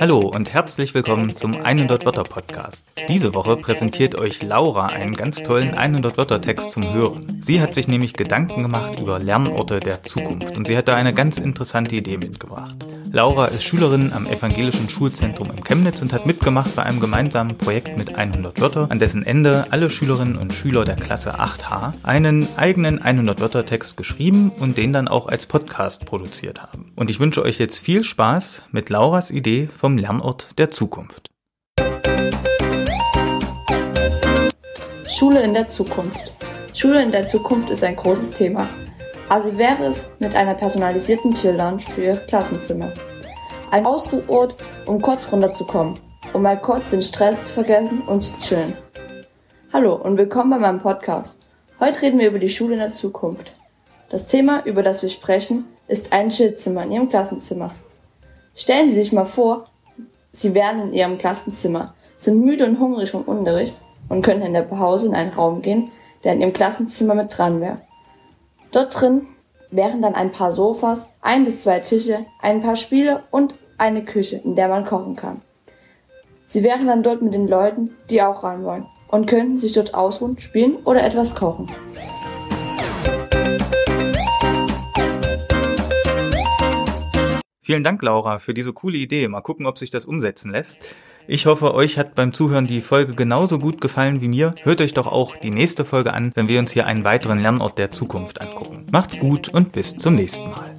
Hallo und herzlich willkommen zum 100 Wörter Podcast. Diese Woche präsentiert euch Laura einen ganz tollen 100 Wörter Text zum Hören. Sie hat sich nämlich Gedanken gemacht über Lernorte der Zukunft und sie hat da eine ganz interessante Idee mitgebracht. Laura ist Schülerin am Evangelischen Schulzentrum in Chemnitz und hat mitgemacht bei einem gemeinsamen Projekt mit 100 Wörter, an dessen Ende alle Schülerinnen und Schüler der Klasse 8H einen eigenen 100 Wörter Text geschrieben und den dann auch als Podcast produziert haben. Und ich wünsche euch jetzt viel Spaß mit Lauras Idee vom Lernort der Zukunft. Schule in der Zukunft. Schule in der Zukunft ist ein großes Thema. Also wäre es mit einer personalisierten Chill-Lounge für Ihr Klassenzimmer. Ein Ausruhort, um kurz runterzukommen, um mal kurz den Stress zu vergessen und zu chillen. Hallo und willkommen bei meinem Podcast. Heute reden wir über die Schule in der Zukunft. Das Thema, über das wir sprechen, ist ein Chillzimmer in Ihrem Klassenzimmer. Stellen Sie sich mal vor, Sie wären in Ihrem Klassenzimmer, sind müde und hungrig vom Unterricht und könnten in der Pause in einen Raum gehen, der in Ihrem Klassenzimmer mit dran wäre. Dort drin wären dann ein paar Sofas, ein bis zwei Tische, ein paar Spiele und eine Küche, in der man kochen kann. Sie wären dann dort mit den Leuten, die auch ran wollen und könnten sich dort ausruhen, spielen oder etwas kochen. Vielen Dank, Laura, für diese coole Idee. Mal gucken, ob sich das umsetzen lässt. Ich hoffe, euch hat beim Zuhören die Folge genauso gut gefallen wie mir. Hört euch doch auch die nächste Folge an, wenn wir uns hier einen weiteren Lernort der Zukunft angucken. Macht's gut und bis zum nächsten Mal.